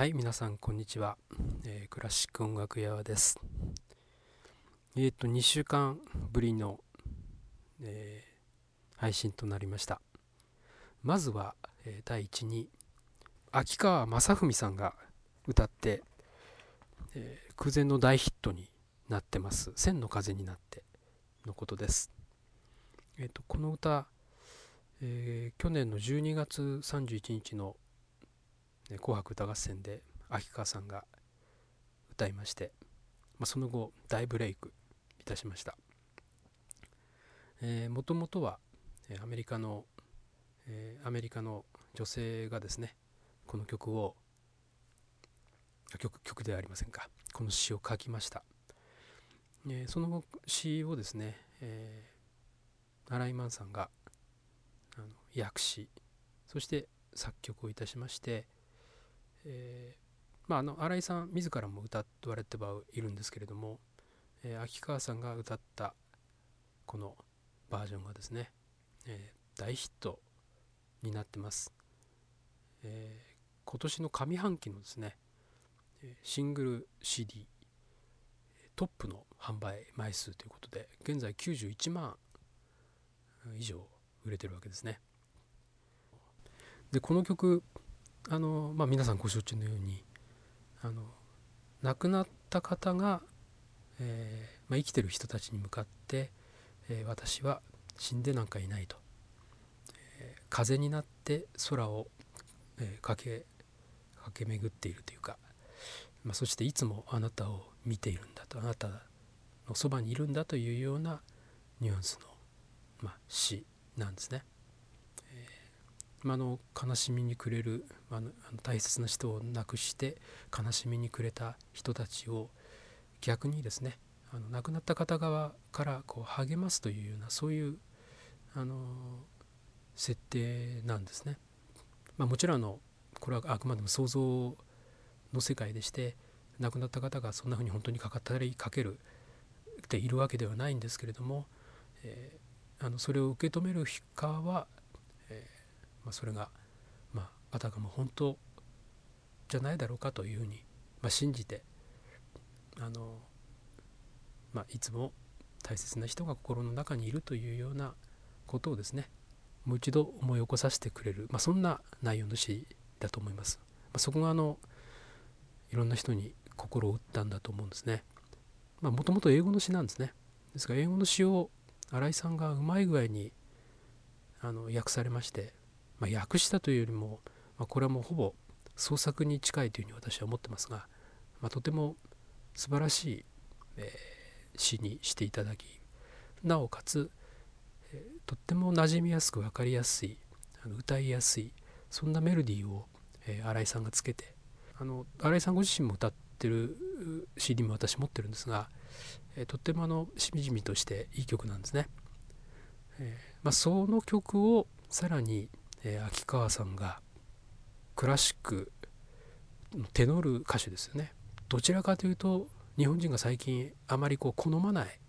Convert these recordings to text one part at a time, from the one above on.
はい皆さんこんにちは、えー、クラシック音楽屋です。えっ、ー、と2週間ぶりの、えー、配信となりました。まずは、え第1に秋川雅史さんが歌って、え空前の大ヒットになってます「千の風になって」のことです。えっ、とこの歌、え去年の12月31日の「紅白歌合戦で秋川さんが歌いまして、まあ、その後大ブレイクいたしました。もともとはアメリカの、えー、アメリカの女性がですねこの曲を曲曲ではありませんか。この詩を書きました、えー、その後詩をですね、えー、新井満さんがあの訳しそして作曲をいたしまして、えー、まあ、あの新井さん自らも歌われてはいるんですけれども、えー、秋川さんが歌ったこのバージョンがですね、えー、大ヒットになってます、え今年の上半期のですねシングル CD トップの販売枚数ということで現在91万以上売れてるわけですね。でこの曲あの、まあ、皆さんご承知のようにあの亡くなった方が、えー、まあ、生きてる人たちに向かって、えー、私は死んでなんかいないと、えー、風になって空を、え駆け駆け巡っているというか、まあ、そしていつもあなたを見ているんだとあなたのそばにいるんだというようなニュアンスの、まあ、詩なんですね。まあ、の悲しみに暮れる、あ、の大切な人を亡くして悲しみに暮れた人たちを逆にですねあの亡くなった方側からこう励ますというようなそういうあの設定なんですね。まあ、もちろんあのこれはあくまでも想像の世界でして亡くなった方がそんなふうに本当にかかったりかけるっているわけではないんですけれども、えー、あのそれを受け止める側はえまあ、それが、あ、たかも本当じゃないだろうかというふうに、まあ、信じてあの、まあ、いつも大切な人が心の中にいるというようなことをですねもう一度思い起こさせてくれる、まあ、そんな内容の詩だと思います。まあ、そこがあのいろんな人に心を打ったんだと思うんですね。もともと英語の詩なんですね。ですから英語の詩を新井さんがうまい具合にあの訳されましてまあ、訳したというよりも、まあ、これはもうほぼ創作に近いというふうに私は思ってますが、まあ、とても素晴らしい、えー、詩にしていただきなおかつ、えー、とっても馴染みやすく分かりやすいあの歌いやすいそんなメロディーを、えー、新井さんがつけてあの新井さんご自身も歌ってる CD も私持ってるんですが、えー、とってもあのしみじみとしていい曲なんですね。えーまあ、その曲をさらにえー、秋川さんがクラシックテノール歌手ですよねどちらかというと日本人が最近あまりこう好まない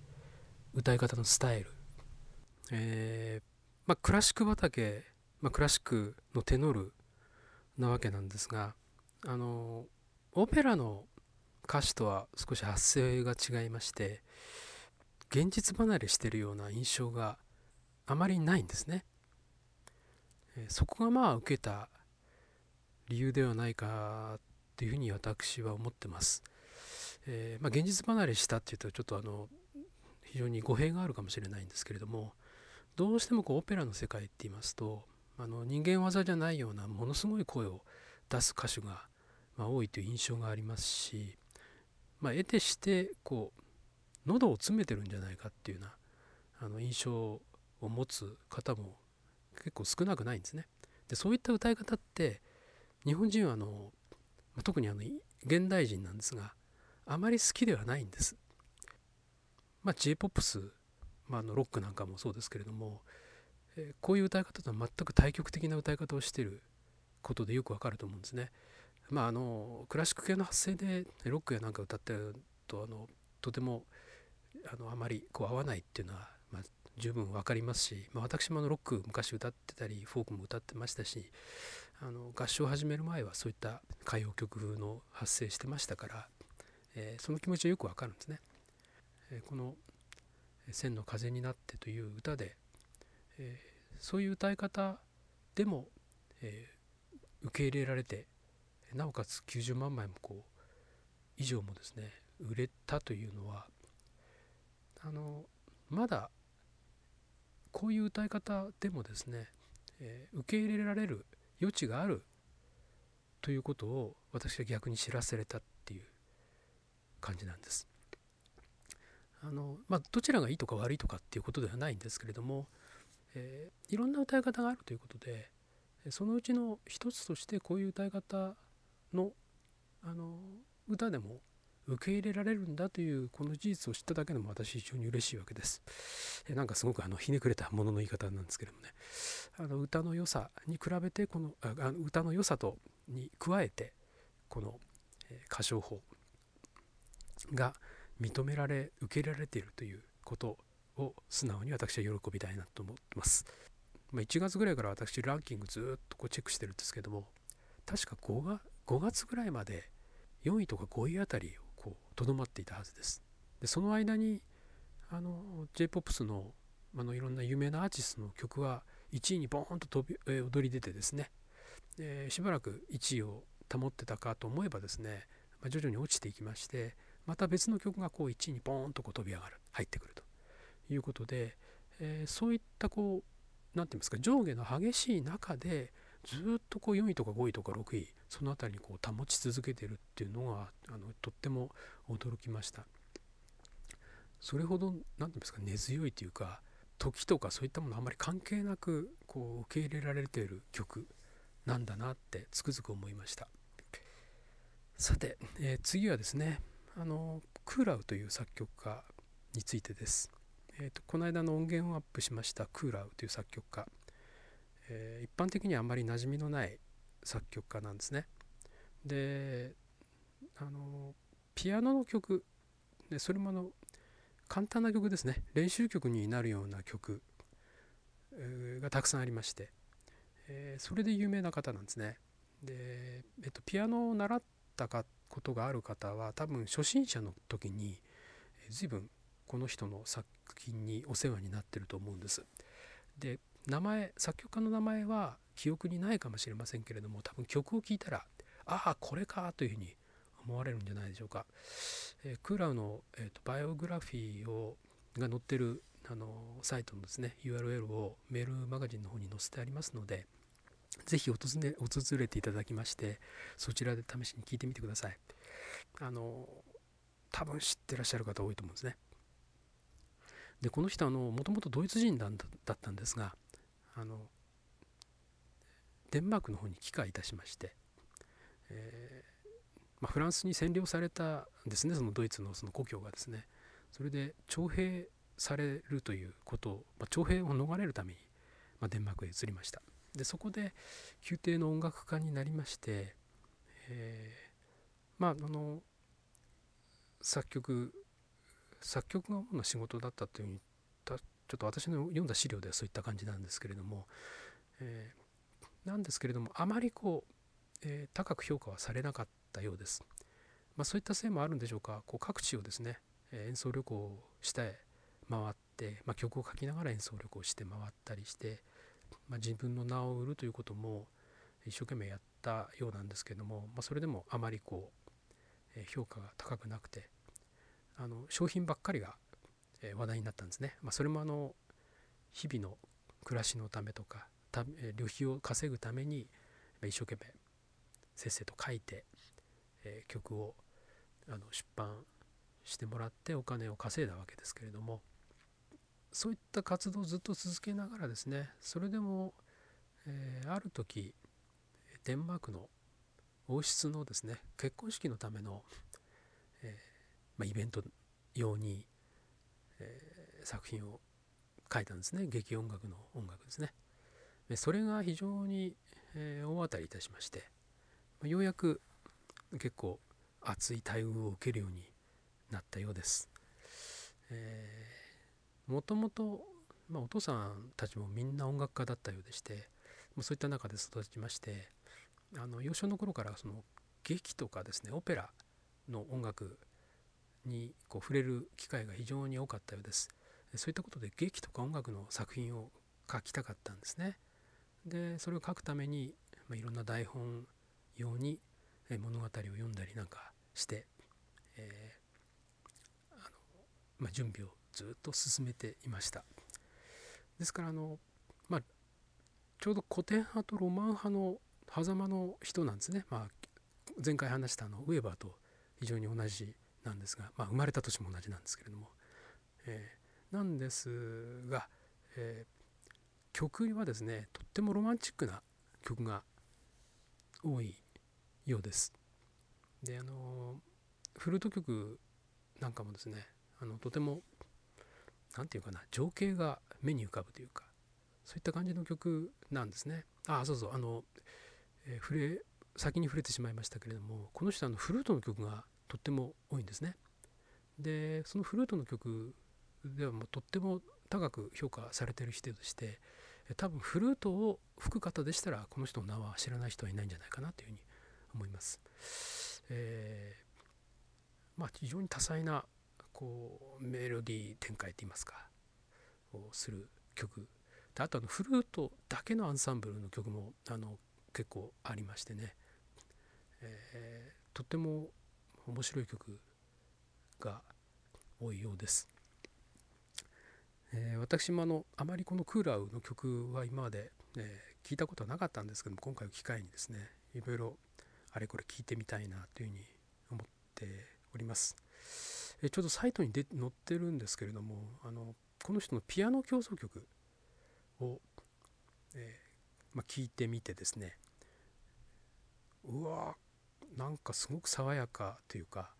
歌い方のスタイル、えー、まあ、クラシック畑、まあ、クラシックのテノールなわけなんですがあのオペラの歌詞とは少し発声が違いまして現実離れしてるような印象があまりないんですね。そこがまあ受けた理由ではないかというふうに私は思ってます。えー、まあ、現実離れしたっていうとちょっとあの非常に語弊があるかもしれないんですけれどもどうしてもこうオペラの世界って言いますとあの人間技じゃないようなものすごい声を出す歌手が、ま、多いという印象がありますし、まあ、得てしてこう喉を詰めてるんじゃないかっていうようなあの印象を持つ方も結構少なくないんですね。でそういった歌い方って日本人はあの、特にあの現代人なんですがあまり好きではないんです。まあ、J−POPS、まあ、のロックなんかもそうですけれども、えー、こういう歌い方とは全く対極的な歌い方をしていることでよくわかると思うんですね。まあ、あのクラシック系の発声でロックやなんか歌ってるとあのとてもあのあまりこう合わないっていうのは、まあ、十分分かりますし、まあ、私もあのロック昔歌ってたりフォークも歌ってましたしあの合唱を始める前はそういった歌謡曲の発生してましたから、えー、その気持ちはよくわかるんですね。えー、この「千の風になって」という歌で、えー、そういう歌い方でも、え受け入れられてなおかつ90万枚もこう以上もですね売れたというのはあのまだこういう歌い方でもですね、えー、受け入れられる余地があるということを私は逆に知らされたっていう感じなんです。あのまあ、どちらがいいとか悪いとかっていうことではないんですけれども、えー、いろんな歌い方があるということでそのうちの一つとしてこういう歌い方のあの歌でも受け入れられるんだというこの事実を知っただけでも私非常に嬉しいわけです。えなんかすごくあのひねくれたものの言い方なんですけれどもねあの歌の良さに比べてこのあの歌の良さとに加えてこの、え歌唱法が認められ受け入れられているということを素直に私は喜びたいなと思ってます。まあ、1月ぐらいから私ランキングずっとこうチェックしてるんですけども確か 5, が5月ぐらいまで4位とか5位あたりをこうとどまっていたはずです。でその間にあの J−POPS のあのいろんな有名なアーティストの曲は1位にボーンと飛び、え踊り出てですね、えしばらく1位を保ってたかと思えばですね、まあ、徐々に落ちていきましてまた別の曲がこう1位にボーンとこう飛び上がる入ってくるということで、えー、そういったこう何て言いますか上下の激しい中でずっとこう4位とか5位とか6位その辺りにこう保ち続けてるっていうのがあのとっても驚きました。それほど何て言うんですか根強いというか時とかそういったものあんまり関係なくこう受け入れられている曲なんだなってつくづく思いました。さて、えー、次はですねあのクーラウという作曲家についてです、えーと、この間の音源をアップしましたクーラウという作曲家。えー、一般的にはあまり馴染みのない作曲家なんですね。であのピアノの曲でそれもあの簡単な曲ですね練習曲になるような曲がたくさんありまして、えー、それで有名な方なんですね。で、えっと、ピアノを習ったかことがある方は多分初心者の時にえ随分この人の作品にお世話になってると思うんです。で名前作曲家の名前は記憶にないかもしれませんけれども多分曲を聴いたらああこれかというふうに思われるんじゃないでしょうか。えー、クーラウの、えーと、バイオグラフィーをが載ってるあのサイトのですね URL をメールマガジンの方に載せてありますのでぜひ訪れ訪れていただきましてそちらで試しに聞いてみてください。あの多分知ってらっしゃる方多いと思うんですね。でこの人はもともとドイツ人だったんですがあのデンマークの方に帰化いたしまして、えー、まあ、フランスに占領されたですねそのドイツのその故郷がですね。それで徴兵されるということを、まあ、徴兵を逃れるために、まあ、デンマークへ移りました。でそこで宮廷の音楽家になりまして、えー、まあの作曲作曲が主な仕事だったというふうにちょっと私の読んだ資料ではそういった感じなんですけれども、えー、なんですけれどもあまりこう、えー、高く評価はされなかったようです。まあ、そういったせいもあるんでしょうかこう各地をですね、え演奏旅行をして回って、まあ、曲を書きながら演奏旅行して回ったりして、まあ、自分の名を売るということも一生懸命やったようなんですけども、まあ、それでもあまりこう、評価が高くなくてあの商品ばっかりがえ話題になったんですね。まあ、それもあの日々の暮らしのためとか旅費を稼ぐために一生懸命せっせと書いて、え、曲をあの出版してもらってお金を稼いだわけですけれどもそういった活動をずっと続けながらですねそれでも、えー、ある時デンマークの王室のですね結婚式のための、えーまあ、イベント用にえー、作品を書いたんですね。劇音楽の音楽ですね。でそれが非常に、えー、大当たりいたしまして、ようやく結構熱い待遇を受けるようになったようです、えー、もともと、まあ、お父さんたちもみんな音楽家だったようでしてそういった中で育ちましてあの幼少の頃からその劇とかですねオペラの音楽にこう触れる機会が非常に多かったようです。そういったことで劇とか音楽の作品を書きたかったんですね。でそれを書くために、まあ、いろんな台本用に物語を読んだりなんかして、えー、あのまあ、準備をずっと進めていました。ですからあの、まあ、ちょうど古典派とロマン派の狭間の人なんですね、まあ、前回話したあのウェーバーと非常に同じなんですが、まあ、生まれた年も同じなんですけれども、えー、なんですが、えー、曲はですねとってもロマンチックな曲が多いようです。であのフルート曲なんかもですねあのとても何て言うかな情景が目に浮かぶというかそういった感じの曲なんですね。あそうそうあの、えー、触れ先に触れてしまいましたけれどもこの人あのフルートの曲がとっても多いんですね。でそのフルートの曲ではもうとっても高く評価されてる人として多分フルートを吹く方でしたらこの人の名は知らない人はいないんじゃないかなというふうに思います。えー、まあ非常に多彩なこうメロディー展開といいますかをする曲であとあのフルートだけのアンサンブルの曲もあの結構ありましてね、えー、とっても面白い曲が多いようです。えー、私もあのあまりこのクーラーの曲は今まで、えー、聞いたことはなかったんですけども今回の機会にですねいろいろあれこれ聞いてみたいなというふうに思っております。えー、ちょうどサイトにで載ってるんですけれどもあのこの人のピアノ協奏曲を、えまあ、聞いてみてですねうわなんかすごく爽やかというか、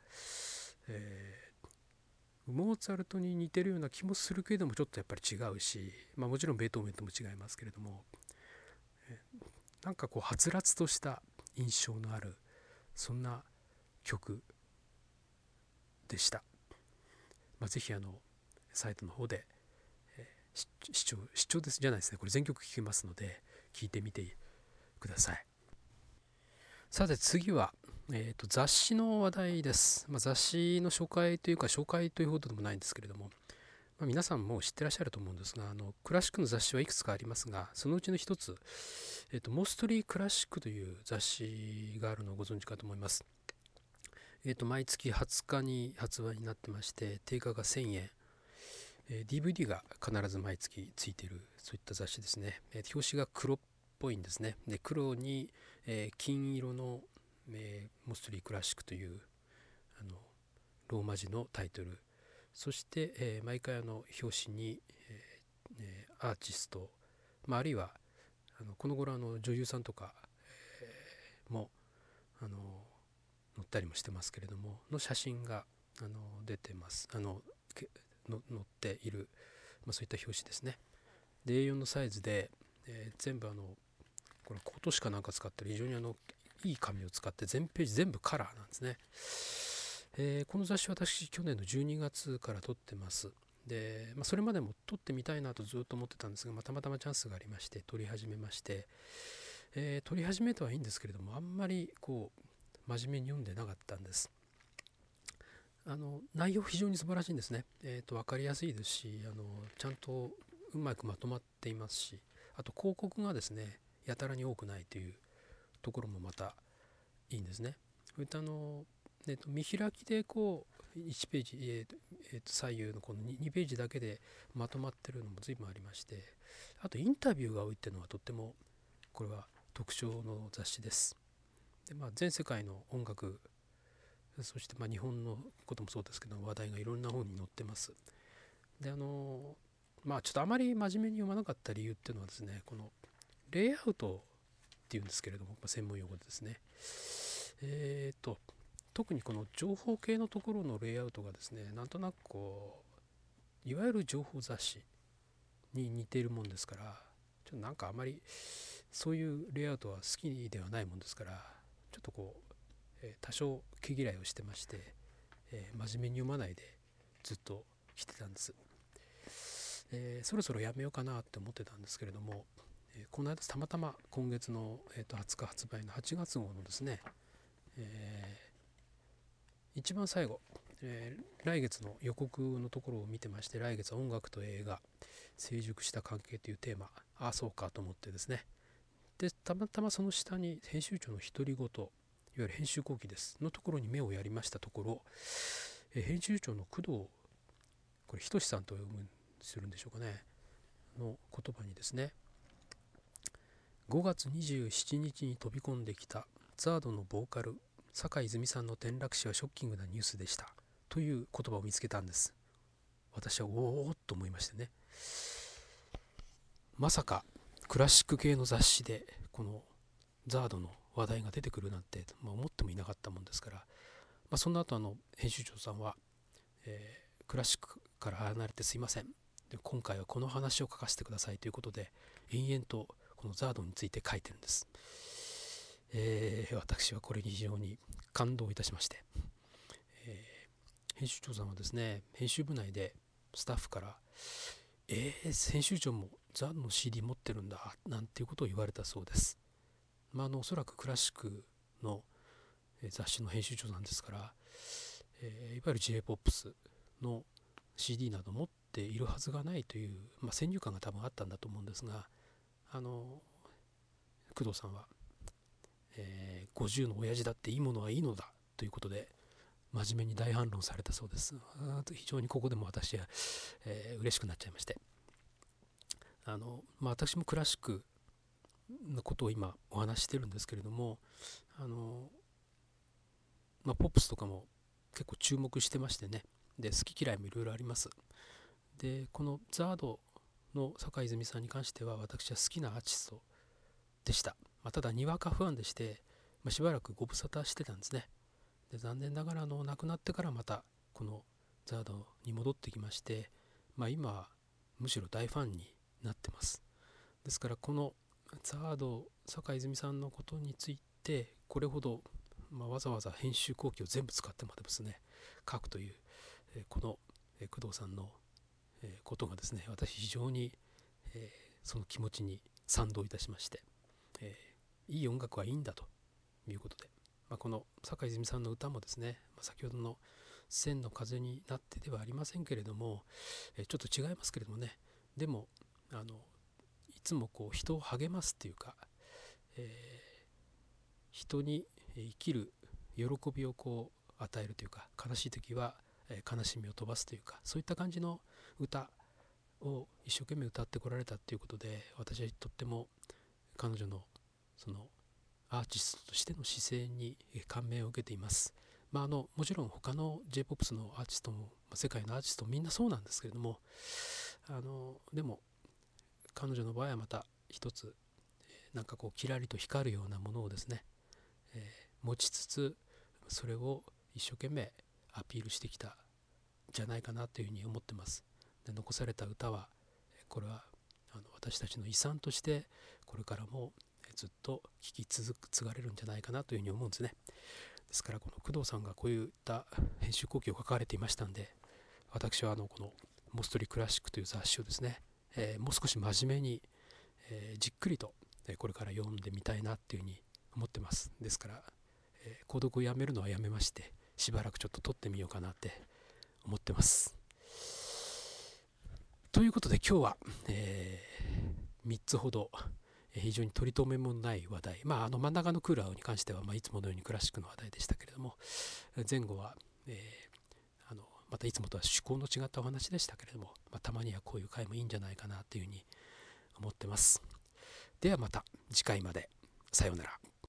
えモーツァルトに似てるような気もするけれどもちょっとやっぱり違うし、まあ、もちろんベートーベンとも違いますけれども、えなんかこうはつらつとした印象のあるそんな曲でした。まあ、ぜひあのサイトの方で、えー、視聴視聴ですじゃないですねこれ全曲聴けますので聴いてみてください。さて次は、えーと、雑誌の話題です、まあ、雑誌の紹介というか紹介というほどでもないんですけれども、まあ、皆さんも知ってらっしゃると思うんですがあのクラシックの雑誌はいくつかありますがそのうちの一つ、えーと、モストリークラシックという雑誌があるのをご存知かと思います、えーと、毎月20日に発売になってまして定価が1000円。DVD が必ず毎月ついているそういった雑誌ですね、表紙が黒っぽいんですね。で黒に、えー、金色の、えー、モストリークラシックというあのローマ字のタイトル。そして、えー、毎回あの表紙に、えー、アーティスト、まあ、あるいはあのこの頃あの女優さんとか、えー、もあの載ったりもしてますけれどもの写真があの出てます。あのの載っている、まあ、そういった表紙ですね。で A4 のサイズで、えー、全部あのこれ今年かなんか使ってる非常にあのいい紙を使って全ページ全部カラーなんですね、えー、この雑誌私去年の12月から撮ってます。で、まあ、それまでも撮ってみたいなとずっと思ってたんですが、まあ、たまたまチャンスがありまして撮り始めまして、えー、撮り始めてはいいんですけれどもあんまりこう真面目に読んでなかったんです。あの内容非常に素晴らしいんですね、えーと、分かりやすいですしあのちゃんとうまくまとまっていますしあと広告がですねやたらに多くないというところもまたいいんですね。それとあの、えっと、見開きでこう1ページ、えーえー、と左右のこの 2, 2ページだけでまとまってるのも随分ありましてあとインタビューが多いっていうのはとってもこれは特徴の雑誌です。でまあ、全世界の音楽そしてまあ日本のこともそうですけど話題がいろんな本に載ってます。であのまあちょっとあまり真面目に読まなかった理由っていうのはですねこのレイアウトっていうんですけれどもま、専門用語ですね。えっ、ー、と、特にこの情報系のところのレイアウトがですね、なんとなくこう、いわゆる情報雑誌に似ているもんですから、ちょっとなんかあまりそういうレイアウトは好きではないもんですから、ちょっとこう、え、多少毛嫌いをしてまして、えー、真面目に読まないでずっと来てたんです。えー、そろそろやめようかなって思ってたんですけれども、えこの間たまたま今月の、えー、と20日発売の8月号のですね、えー、一番最後、えー、来月の予告のところを見てまして来月音楽と映画成熟した関係というテーマああそうかと思ってですね。でたまたまその下に編集長の独り言いわゆる編集後期ですのところに目をやりましたところ、えー、編集長の工藤これ仁さんと読むするんでしょうかねの言葉にですね5月27日に飛び込んできたザードのボーカル坂泉さんの転落死はショッキングなニュースでした。という言葉を見つけたんです。私はおおっと思いましてね。まさかクラシック系の雑誌でこのザードの話題が出てくるなんて、まあ、思ってもいなかったもんですから、まあ、その後あの編集長さんは、えー、クラシックから離れてすいません。で今回はこの話を書かせてくださいということで延々とこのザードについて書いてるんです、えー、私はこれに非常に感動いたしまして、えー、編集長さんはですね編集部内でスタッフから「えー、編集長もザードの CD 持ってるんだ」なんていうことを言われたそうです、まあ、あのおそらくクラシックの雑誌の編集長なんですから、えー、いわゆる J−POPS の CD など持っているはずがないという、まあ、先入観が多分あったんだと思うんですがあの工藤さんは、えー、50の親父だっていいものはいいのだということで真面目に大反論されたそうです。非常にここでも私は、えー、嬉しくなっちゃいまして。あの、まあ、私もクラシックのことを今お話してるんですけれどもあの、まあ、ポップスとかも結構注目してましてね。で好き嫌いもいろいろあります。でこのザードの坂泉さんに関しては私は好きなアーティストでした、まあ、ただにわか不安でして、まあ、しばらくご無沙汰してたんですね。で残念ながらあの亡くなってからまたこのザードに戻ってきまして、まあ、今むしろ大ファンになってます。ですからこのザード坂泉さんのことについてこれほど、まあ、わざわざ編集後期を全部使ってまでですね書くという、えこの、え工藤さんのことがですね私非常に、えその気持ちに賛同いたしまして、えいい音楽はいいんだということで、まあ、この坂泉さんの歌もですね、ま、先ほどの「千の風になって」ではありませんけれども、えちょっと違いますけれどもねでもあのいつもこう人を励ますっていうか、え、人に生きる喜びをこう与えるというか悲しい時は悲しみを飛ばすというかそういった感じの歌を一生懸命歌ってこられたっていうことで私はとっても彼女のそのアーティストとしての姿勢に感銘を受けています。まあ、あのもちろん他の j p o p のアーティストも世界のアーティストみんなそうなんですけれどもあのでも彼女の場合はまた一つなんかこうキラリと光るようなものをですね、えー、持ちつつそれを一生懸命アピールしてきたんじゃないかなというふうに思ってます。で残された歌はこれはあの私たちの遺産としてこれからもずっと聴き続く継がれるんじゃないかなというふうに思うんですね。ですからこの工藤さんがこういった編集後期を書かれていましたんで私はあのこの「モストリクラシック」という雑誌をですね、えー、もう少し真面目に、えー、じっくりとこれから読んでみたいなっていうふうに思ってます。ですから、えー、購読をやめるのはやめましてしばらくちょっと撮ってみようかなって思ってます。ということで今日は、えー、3つほど非常に取り留めもない話題、まあ、あの真ん中のクーラーに関しては、まあ、いつものようにクラシックの話題でしたけれども前後は、えー、あのまたいつもとは趣向の違ったお話でしたけれども、まあ、たまにはこういう回もいいんじゃないかなというふうに思ってます。ではまた次回までさようなら。